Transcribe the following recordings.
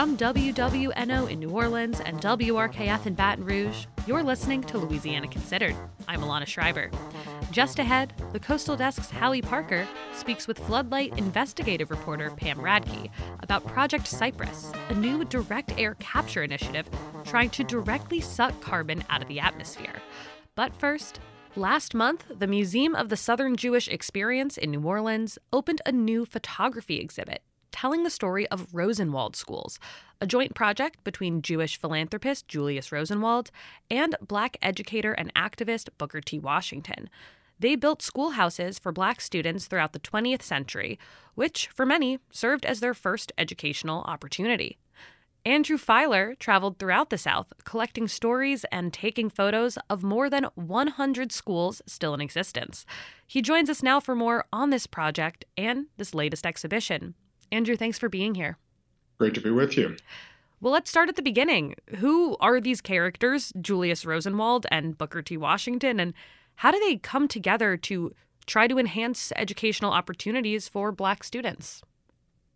From WWNO in New Orleans and WRKF in Baton Rouge, you're listening to Louisiana Considered. I'm Alana Schreiber. Just ahead, the Coastal Desk's Halle Parker speaks with Floodlight investigative reporter Pam Radtke about Project Cypress, a new direct air capture initiative trying to directly suck carbon out of the atmosphere. But first, Last month, the Museum of the Southern Jewish Experience in New Orleans opened a new photography exhibit telling the story of Rosenwald Schools, a joint project between Jewish philanthropist Julius Rosenwald and Black educator and activist Booker T. Washington. They built schoolhouses for Black students throughout the 20th century, which, for many, served as their first educational opportunity. Andrew Feiler traveled throughout the South, collecting stories and taking photos of more than 100 schools still in existence. He joins us now for more on this project and this latest exhibition. Andrew, thanks for being here. Great to be with you. Well, let's start at the beginning. Who are these characters, Julius Rosenwald and Booker T. Washington, and how do they come together to try to enhance educational opportunities for Black students?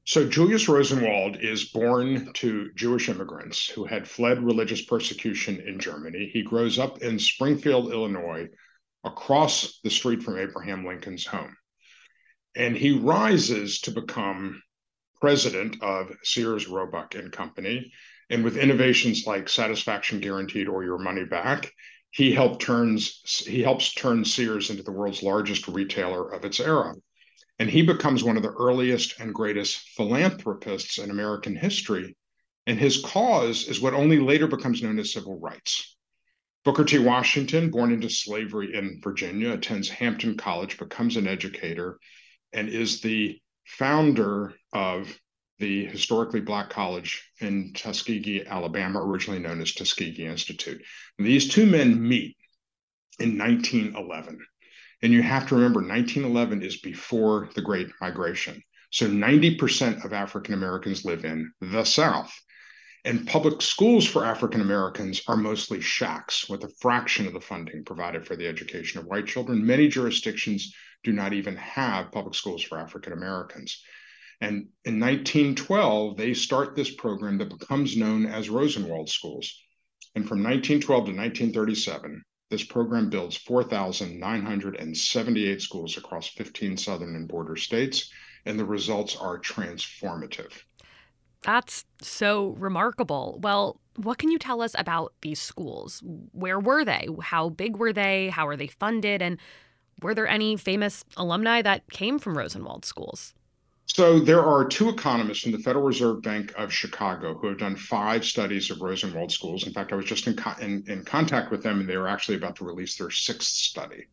So, Julius Rosenwald is born to Jewish immigrants who had fled religious persecution in Germany. He grows up in Springfield, Illinois, across the street from Abraham Lincoln's home. And he rises to become president of Sears Roebuck and Company. And with innovations like satisfaction guaranteed or your money back, he helped turns he helps turn Sears into the world's largest retailer of its era. And he becomes one of the earliest and greatest philanthropists in American history. And his cause is what only later becomes known as civil rights. Booker T. Washington, born into slavery in Virginia, attends Hampton College, becomes an educator, and is the founder of the historically black college in Tuskegee, Alabama, originally known as Tuskegee Institute. These two men meet in 1911. And you have to remember 1911 is before the Great Migration. So 90% of African Americans live in the South. And public schools for African Americans are mostly shacks with a fraction of the funding provided for the education of white children. Many jurisdictions do not even have public schools for African Americans. And in 1912, they start this program that becomes known as Rosenwald Schools. And from 1912 to 1937, this program builds 4,978 schools across 15 southern and border states, and the results are transformative. That's so remarkable. Well, what can you tell us about these schools? Where were they? How big were they? How are they funded? And were there any famous alumni that came from Rosenwald schools? So there are two economists from the Federal Reserve Bank of Chicago who have done five studies of Rosenwald schools. In fact, I was just in, co- in, in contact with them, and they were actually about to release their sixth study.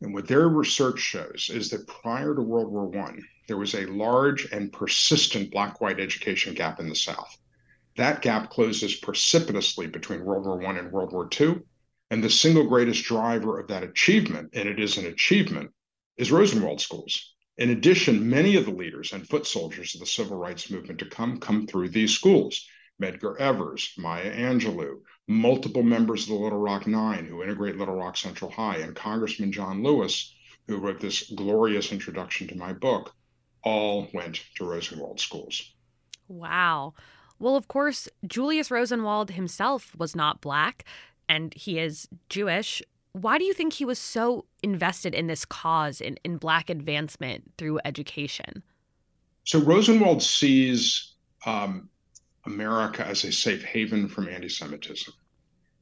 And what their research shows is that prior to World War One, there was a large and persistent black-white education gap in the South. That gap closes precipitously between World War One and World War Two, and the single greatest driver of that achievement, and it is an achievement, is Rosenwald schools. In addition, many of the leaders and foot soldiers of the civil rights movement to come come through these schools. Medgar Evers, Maya Angelou, multiple members of the Little Rock Nine who integrate Little Rock Central High, and Congressman John Lewis, who wrote this glorious introduction to my book, all went to Rosenwald schools. Wow. Well, of course, Julius Rosenwald himself was not black, and he is Jewish. Why do you think he was so invested in this cause in, in Black advancement through education? So Rosenwald sees um, America as a safe haven from anti Semitism.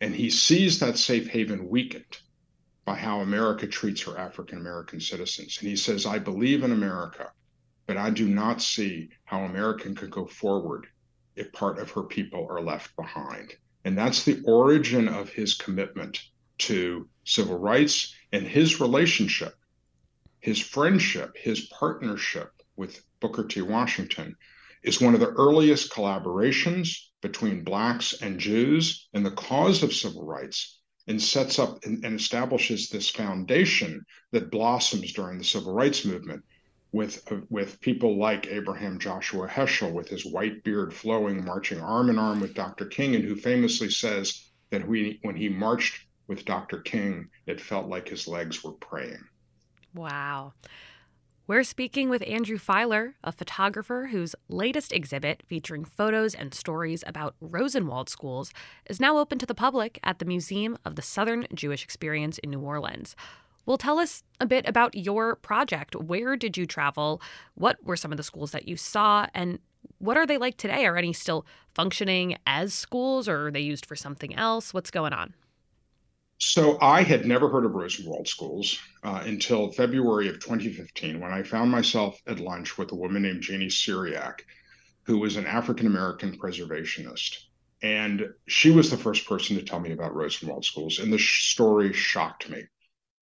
And he sees that safe haven weakened by how America treats her African American citizens. And he says, I believe in America, but I do not see how America can go forward if part of her people are left behind. And that's the origin of his commitment to civil rights and his relationship, his friendship, his partnership with Booker T. Washington is one of the earliest collaborations between Blacks and Jews in the cause of civil rights and sets up and, and, establishes this foundation that blossoms during the civil rights movement with, with people like Abraham Joshua Heschel with his white beard flowing, marching arm in arm with Dr. King, and who famously says that we, when he marched with Dr. King, it felt like his legs were praying. Wow. We're speaking with Andrew Feiler, a photographer whose latest exhibit featuring photos and stories about Rosenwald schools is now open to the public at the Museum of the Southern Jewish Experience in New Orleans. Well, tell us a bit about your project. Where did you travel? What were some of the schools that you saw? And what are they like today? Are any still functioning as schools or are they used for something else? What's going on? So I had never heard of Rosenwald schools uh, until February of 2015 when I found myself at lunch with a woman named Jeannie Cyriaque, who was an African American preservationist. And she was the first person to tell me about Rosenwald schools. And the story shocked me.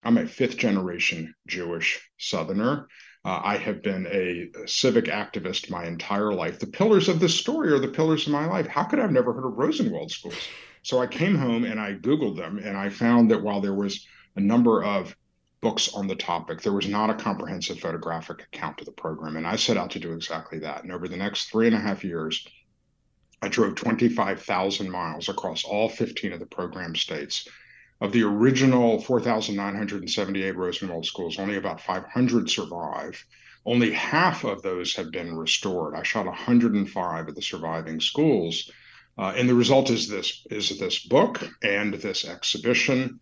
I'm a fifth generation Jewish Southerner. Uh, I have been a, civic activist my entire life. The pillars of this story are the pillars of my life. How could I have never heard of Rosenwald schools? So I came home and I Googled them, and I found that while there was a number of books on the topic, there was not a comprehensive photographic account of the program. And I set out to do exactly that. And over the next three and a half years, I drove 25,000 miles across all 15 of the program states. Of the original 4,978 Rosenwald schools, only about 500 survive. Only half of those have been restored. I shot 105 of the surviving schools uh, and the result is this is this book and this exhibition.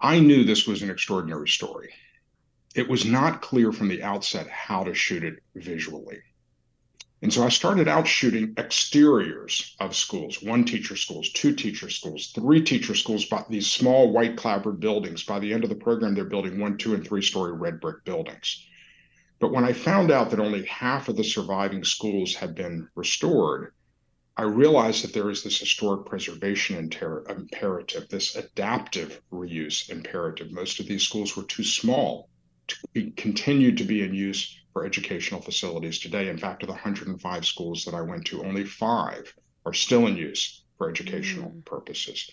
I knew this was an extraordinary story. It was not clear from the outset how to shoot it visually. And so I started out shooting exteriors of schools, one teacher schools, two teacher schools, three teacher schools, but these small white clapboard buildings. By the end of the program, they're building one, two, and three story red brick buildings. But when I found out that only half of the surviving schools had been restored, I realized that there is this historic preservation inter- imperative, this adaptive reuse imperative. Most of these schools were too small to be, continue to be in use for educational facilities today. In fact, of the 105 schools that I went to, only five are still in use for educational mm. purposes.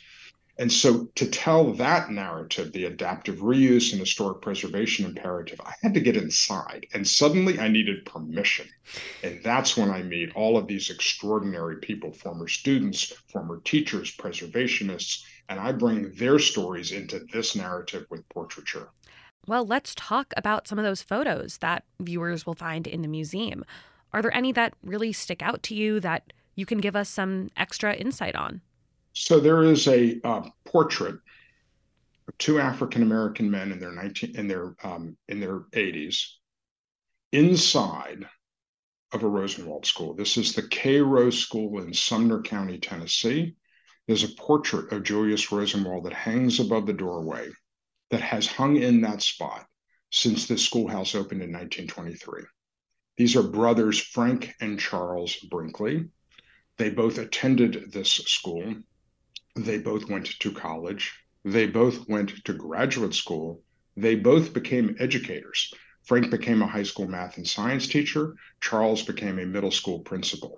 And so, to tell that narrative, the adaptive reuse and historic preservation imperative, I had to get inside. And suddenly I needed permission. And that's when I meet all of these extraordinary people former students, former teachers, preservationists, and I bring their stories into this narrative with portraiture. Well, let's talk about some of those photos that viewers will find in the museum. Are there any that really stick out to you that you can give us some extra insight on? So there is a uh, portrait of two African American men in their 19 in their um, in their 80s inside of a Rosenwald school. This is the Cairo School in Sumner County, Tennessee. There's a portrait of Julius Rosenwald that hangs above the doorway that has hung in that spot since this schoolhouse opened in 1923. These are brothers Frank and Charles Brinkley. They both attended this school. They both went to college. They both went to graduate school. They both became educators. Frank became a high school math and science teacher. Charles became a middle school principal.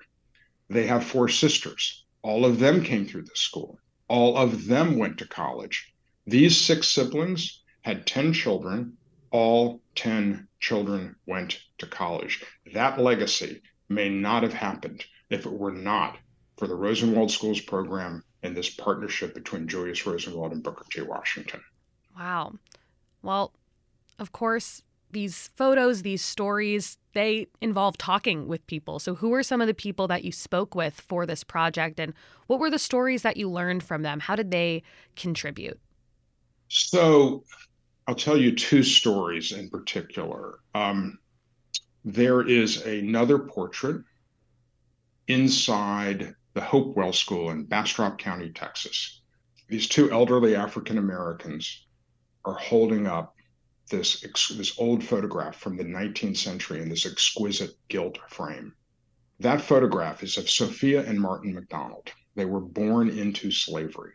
They have four sisters. All of them came through this school. All of them went to college. These six siblings had 10 children. All 10 children went to college. That legacy may not have happened if it were not for the Rosenwald Schools program and this partnership between Julius Rosenwald and Booker T. Washington. Wow. Well, of course, these photos, these stories, they involve talking with people. So, who are some of the people that you spoke with for this project, and what were the stories that you learned from them? How did they contribute? So, I'll tell you two stories in particular. Um, there is another portrait inside the Hopewell School in Bastrop County, Texas. These two elderly African Americans are holding up this, this old photograph from the 19th century in this exquisite gilt frame. That photograph is of Sophia and Martin McDonald. They were born into slavery.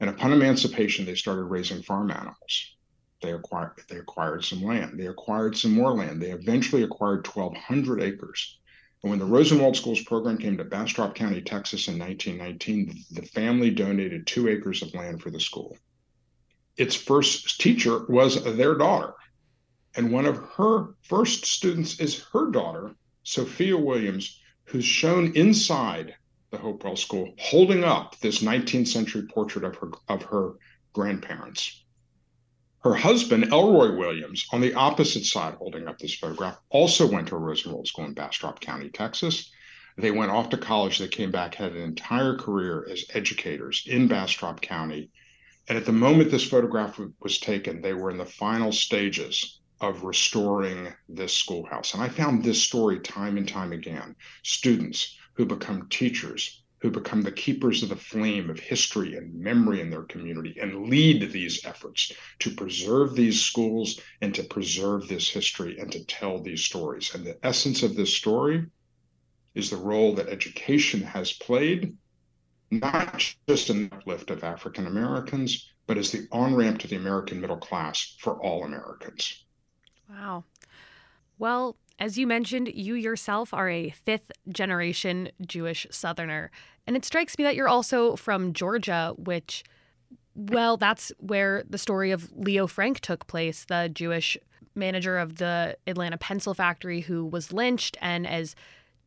And upon emancipation, they started raising farm animals. They acquired, they acquired some land. They acquired some more land. They eventually acquired 1,200 acres and when the Rosenwald Schools program came to Bastrop County, Texas in 1919, the family donated two acres of land for the school. Its first teacher was their daughter. And one of her first students is her daughter, Sophia Williams, who's shown inside the Hopewell School holding up this 19th century portrait of her, of her grandparents. Her husband, Elroy Williams, on the opposite side holding up this photograph, also went to a Rosenwald school in Bastrop County, Texas. They went off to college. They came back, had an entire career as educators in Bastrop County. And at the moment this photograph was taken, they were in the final stages of restoring this schoolhouse. And I found this story time and time again. Students who become teachers, who become the keepers of the flame of history and memory in their community and lead these efforts to preserve these schools and to preserve this history and to tell these stories. And the essence of this story is the role that education has played, not just in the uplift of African Americans, but as the on ramp to the American middle class for all Americans. Wow. Well, as you mentioned, you yourself are a fifth generation Jewish Southerner. And it strikes me that you're also from Georgia, which, well, that's where the story of Leo Frank took place, the Jewish manager of the Atlanta pencil factory who was lynched. And as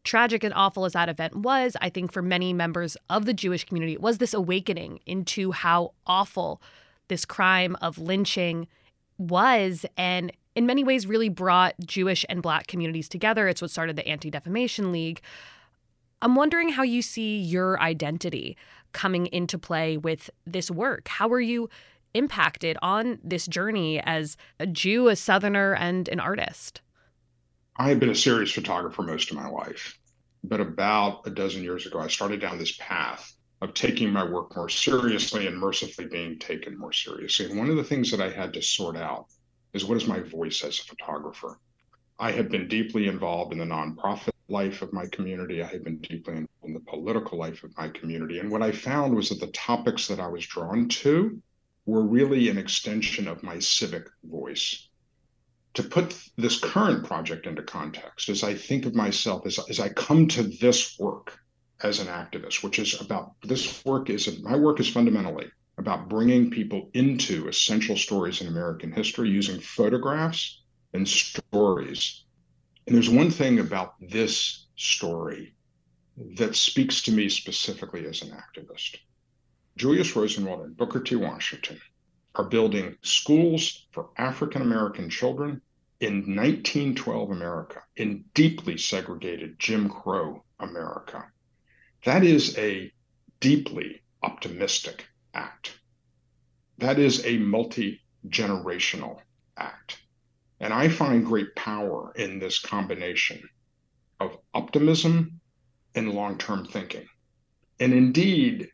tragic and awful as that event was, I think for many members of the Jewish community, it was this awakening into how awful this crime of lynching was. And in many ways really brought Jewish and Black communities together. It's what started the Anti Defamation League. I'm wondering how you see your identity coming into play with this work. How were you impacted on this journey as a Jew, a Southerner, and an artist? I had been a serious photographer most of my life. But about a dozen years ago, I started down this path of taking my work more seriously and mercifully being taken more seriously. And one of the things that I had to sort out is what is my voice as a photographer? I have been deeply involved in the nonprofit life of my community. I have been deeply involved in the political life of my community. And what I found was that the topics that I was drawn to were really an extension of my civic voice. To put this current project into context, as I think of myself, as, as I come to this work as an activist, which is about this work is my work is fundamentally about bringing people into essential stories in American history using photographs and stories. And there's one thing about this story that speaks to me specifically as an activist. Julius Rosenwald and Booker T. Washington are building schools for African American children in 1912 America, in deeply segregated Jim Crow America. That is a deeply optimistic act. That is a multi generational act. And I find great power in this combination of optimism and long term thinking. And indeed,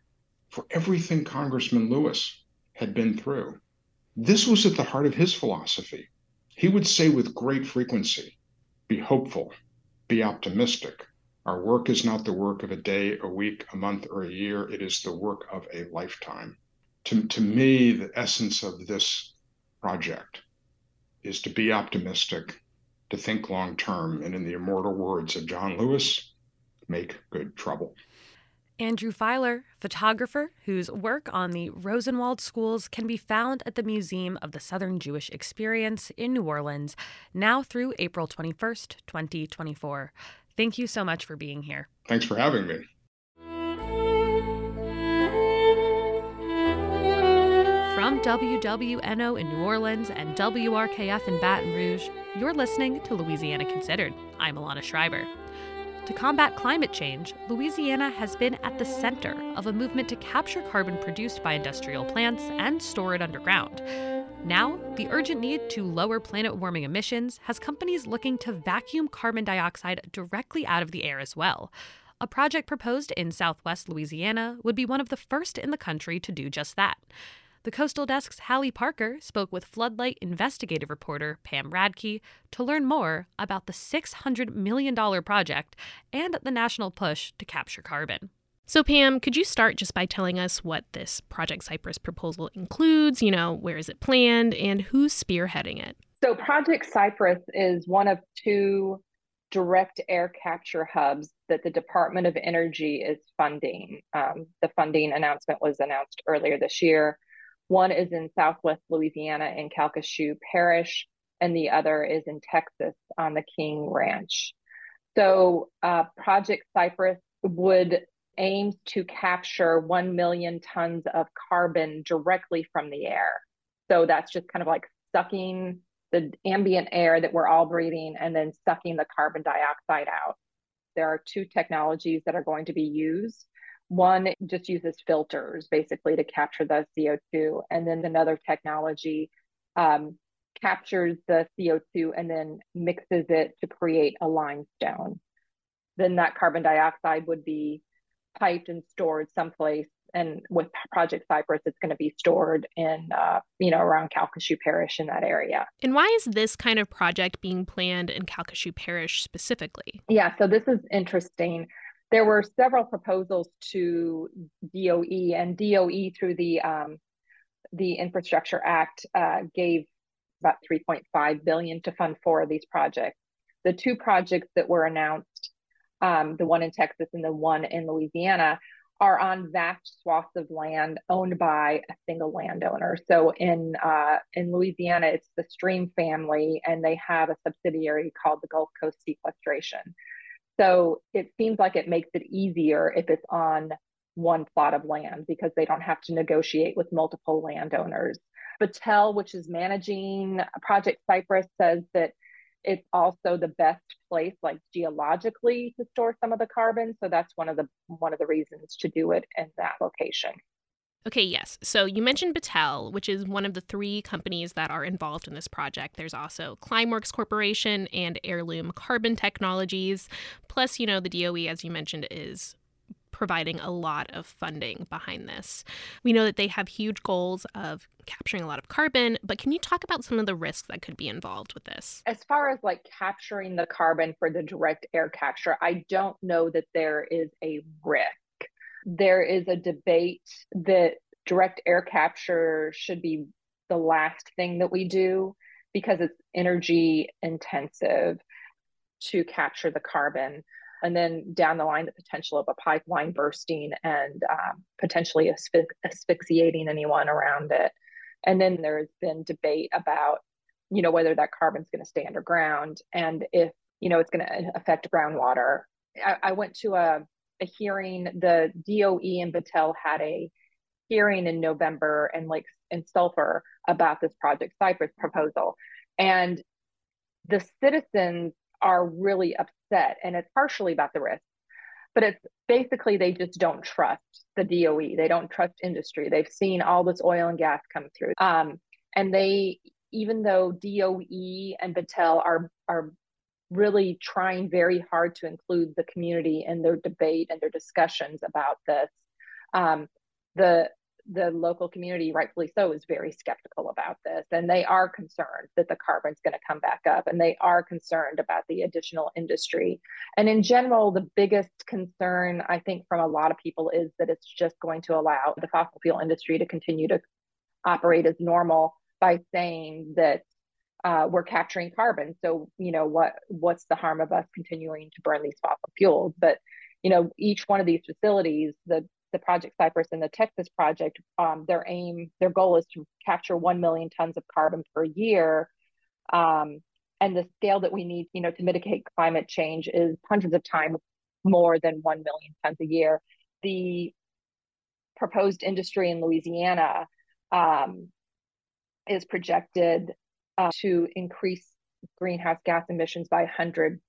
for everything Congressman Lewis had been through, this was at the heart of his philosophy. He would say with great frequency be hopeful, be optimistic. Our work is not the work of a day, a week, a month, or a year. It is the work of a lifetime. To, to me, the essence of this project is to be optimistic, to think long term, and in the immortal words of John Lewis, make good trouble. Andrew Feiler, photographer whose work on the Rosenwald schools can be found at the Museum of the Southern Jewish Experience in New Orleans, now through April 21st, 2024. Thank you so much for being here. Thanks for having me. From WWNO in New Orleans and WRKF in Baton Rouge, you're listening to Louisiana Considered. I'm Alana Schreiber. To combat climate change, Louisiana has been at the center of a movement to capture carbon produced by industrial plants and store it underground. Now, the urgent need to lower planet warming emissions has companies looking to vacuum carbon dioxide directly out of the air as well. A project proposed in southwest Louisiana would be one of the first in the country to do just that. The Coastal Desk's Halle Parker spoke with Floodlight investigative reporter Pam Radtke to learn more about the $600 million project and the national push to capture carbon. So, Pam, could you start just by telling us what this Project Cypress proposal includes? You know, where is it planned and who's spearheading it? So, Project Cypress is one of two direct air capture hubs that the Department of Energy is funding. Um, the funding announcement was announced earlier this year. One is in Southwest Louisiana in Calcasieu Parish, and the other is in Texas on the King Ranch. So, uh, Project Cypress would aims to capture 1 million tons of carbon directly from the air. So that's just kind of like sucking the ambient air that we're all breathing and then sucking the carbon dioxide out. There are two technologies that are going to be used. One just uses filters basically to capture the CO2, and then another technology um, captures the CO2 and then mixes it to create a limestone. Then that carbon dioxide would be piped and stored someplace and with Project Cypress, it's going to be stored in, uh, you know, around Calcasieu Parish in that area. And why is this kind of project being planned in Calcasieu Parish specifically? Yeah, so this is interesting. There were several proposals to DOE, and DOE through the um, the Infrastructure Act uh, gave about 3.5 billion to fund four of these projects. The two projects that were announced, um, the one in Texas and the one in Louisiana, are on vast swaths of land owned by a single landowner. So in uh, in Louisiana, it's the Stream family, and they have a subsidiary called the Gulf Coast Sequestration. So it seems like it makes it easier if it's on one plot of land because they don't have to negotiate with multiple landowners. Battelle, which is managing Project Cypress, says that it's also the best place like geologically to store some of the carbon so that's one of the one of the reasons to do it in that location Okay, yes. So you mentioned Battelle, which is one of the three companies that are involved in this project. There's also Climeworks Corporation and Heirloom Carbon Technologies. Plus, you know, the DOE, as you mentioned, is providing a lot of funding behind this. We know that they have huge goals of capturing a lot of carbon, but can you talk about some of the risks that could be involved with this? As far as like capturing the carbon for the direct air capture, I don't know that there is a risk. There is a debate that direct air capture should be the last thing that we do because it's energy intensive to capture the carbon and then down the line the potential of a pipeline bursting and um, potentially asphy- asphyxiating anyone around it. And then there's been debate about you know whether that carbon's going to stay underground and if you know it's going to affect groundwater. I, I went to a, a hearing the doe and battelle had a hearing in november and like in sulphur about this project cypress proposal. And the citizens are really upset and it's partially about the risk but it's basically they just don't trust the doe they don't trust industry. They've seen all this oil and gas come through. Um, and they even though doe and battelle are are really trying very hard to include the community in their debate and their discussions about this um, the the local community, rightfully so, is very skeptical about this. And they are concerned that the carbon's going to come back up and they are concerned about the additional industry. And in general, the biggest concern, I think, from a lot of people is that it's just going to allow the fossil fuel industry to continue to operate as normal by saying that uh, we're capturing carbon. So, you know, what what's the harm of us continuing to burn these fossil fuels? But you know, each one of these facilities, the the Project Cypress and the Texas project, um, their aim, their goal is to capture 1 million tons of carbon per year. Um, and the scale that we need, you know, to mitigate climate change is hundreds of times more than 1 million tons a year. The proposed industry in Louisiana um, is projected uh, to increase greenhouse gas emissions by 100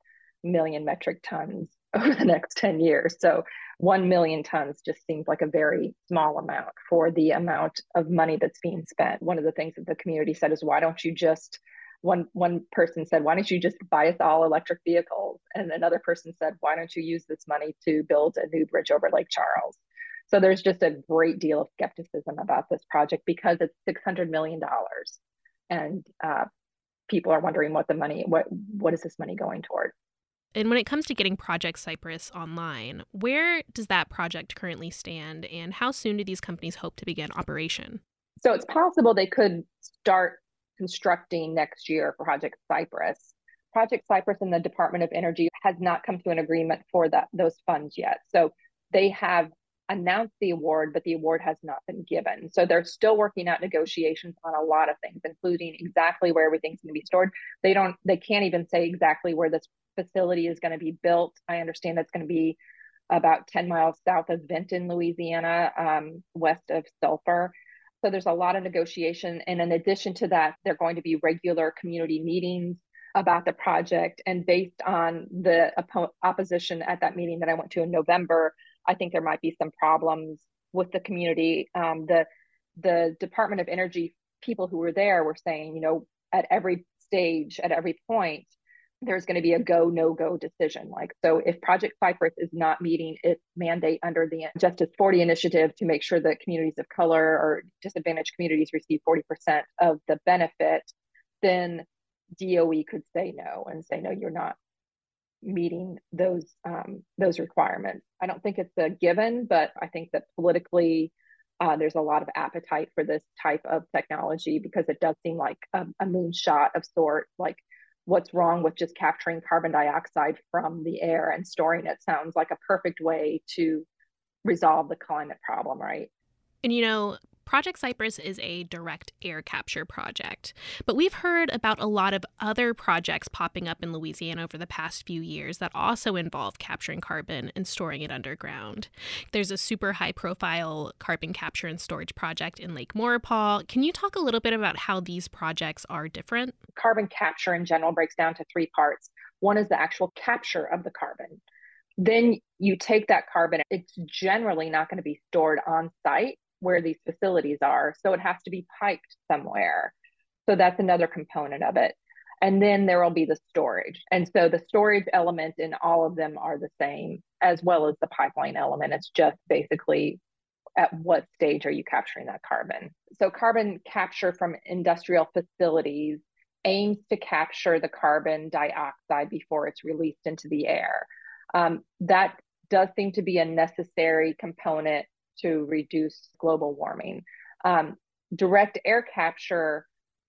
million metric tons over the next 10 years. So 1 million tons just seems like a very small amount for the amount of money that's being spent. One of the things that the community said is, why don't you just, one, one person said, why don't you just buy us all electric vehicles? And another person said, why don't you use this money to build a new bridge over Lake Charles? So there's just a great deal of skepticism about this project because it's $600 million. And uh, people are wondering what the money, what, what is this money going toward? And when it comes to getting Project Cypress online, where does that project currently stand and how soon do these companies hope to begin operation? So it's possible they could start constructing next year for Project Cypress. Project Cypress and the Department of Energy has not come to an agreement for that those funds yet. So they have announced the award, but the award has not been given. So they're still working out negotiations on a lot of things, including exactly where everything's going to be stored. They don't, they can't even say exactly where this facility is going to be built. I understand that's going to be about 10 miles south of Vinton, Louisiana, um, west of Sulphur. So there's a lot of negotiation. And in addition to that, there are going to be regular community meetings about the project. And based on the oppo- opposition at that meeting that I went to in November, I think there might be some problems with the community. Um, the the Department of Energy people who were there were saying, you know, at every stage, at every point, there's going to be a go no go decision. Like, so if Project Cypress is not meeting its mandate under the Justice 40 initiative to make sure that communities of color or disadvantaged communities receive 40% of the benefit, then DOE could say no and say, no, you're not meeting those um, those requirements. I don't think it's a given, but I think that politically uh, there's a lot of appetite for this type of technology because it does seem like a, a moonshot of sort. Like, what's wrong with just capturing carbon dioxide from the air and storing it? Sounds like a perfect way to resolve the climate problem, right? And you know, Project Cypress is a direct air capture project, but we've heard about a lot of other projects popping up in Louisiana over the past few years that also involve capturing carbon and storing it underground. There's a super high profile carbon capture and storage project in Lake Maurepas. Can you talk a little bit about how these projects are different? Carbon capture in general breaks down to three parts. One is the actual capture of the carbon. Then you take that carbon, it's generally not going to be stored on site where these facilities are. So it has to be piped somewhere. So that's another component of it. And then there will be the storage. And so the storage element in all of them are the same, as well as the pipeline element. It's just basically at what stage are you capturing that carbon? So carbon capture from industrial facilities aims to capture the carbon dioxide before it's released into the air. Um, that does seem to be a necessary component to reduce global warming. Um, direct air capture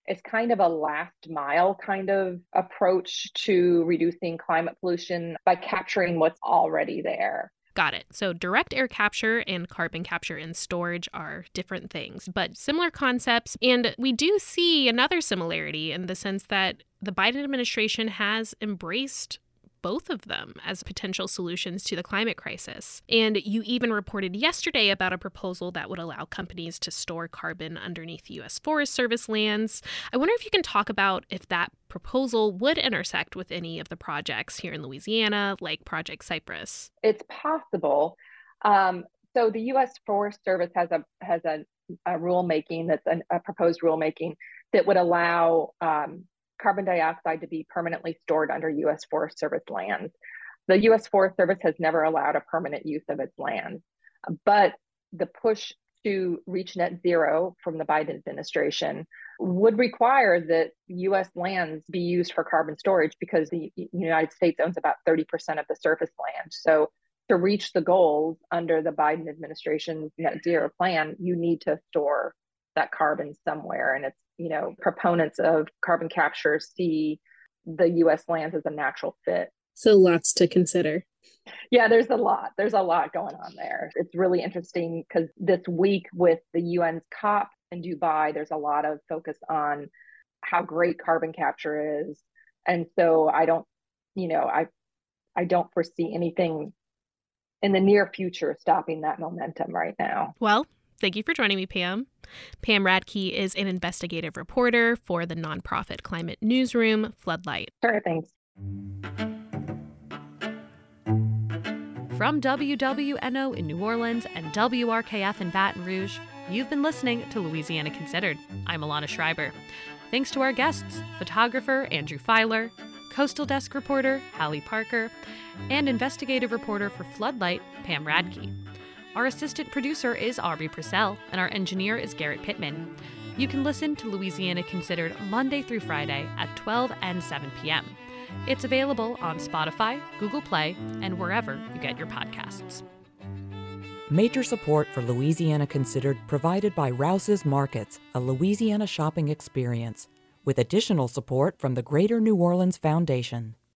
is kind of a last mile kind of approach to reducing climate pollution by capturing what's already there. Got it. So, direct air capture and carbon capture and storage are different things, but similar concepts. And we do see another similarity in the sense that the Biden administration has embraced both of them as potential solutions to the climate crisis. And you even reported yesterday about a proposal that would allow companies to store carbon underneath U.S. Forest Service lands. I wonder if you can talk about if that proposal would intersect with any of the projects here in Louisiana, like Project Cypress. It's possible. Um, so the U.S. Forest Service has a has a, a rulemaking that's an, a proposed rulemaking that would allow um, carbon dioxide to be permanently stored under U.S. Forest Service lands. The U.S. Forest Service has never allowed a permanent use of its lands, but the push to reach net zero from the Biden administration would require that U.S. lands be used for carbon storage because the United States owns about 30% of the surface land. So, to reach the goals under the Biden administration's net zero plan, you need to store that carbon somewhere. And it's you know, proponents of carbon capture see the US lands as a natural fit. So lots to consider. Yeah, there's a lot. There's a lot going on there. It's really interesting because this week with the UN's COP in Dubai, there's a lot of focus on how great carbon capture is. And so I don't, you know, I I don't foresee anything in the near future stopping that momentum right now. Well, Thank you for joining me, Pam. Pam Radtke is an investigative reporter for the nonprofit climate newsroom Floodlight. Sure, thanks. From WWNO in New Orleans and WRKF in Baton Rouge, you've been listening to Louisiana Considered. I'm Alana Schreiber. Thanks to our guests, photographer Andrew Feiler, Coastal Desk reporter Halle Parker, and investigative reporter for Floodlight Pam Radtke. Our assistant producer is Aubry Procell, and our engineer is Garrett Pittman. You can listen to Louisiana Considered Monday through Friday at 12 and 7 p.m. It's available on Spotify, Google Play, and wherever you get your podcasts. Major support for Louisiana Considered provided by Rouse's Markets, a Louisiana shopping experience, with additional support from the Greater New Orleans Foundation.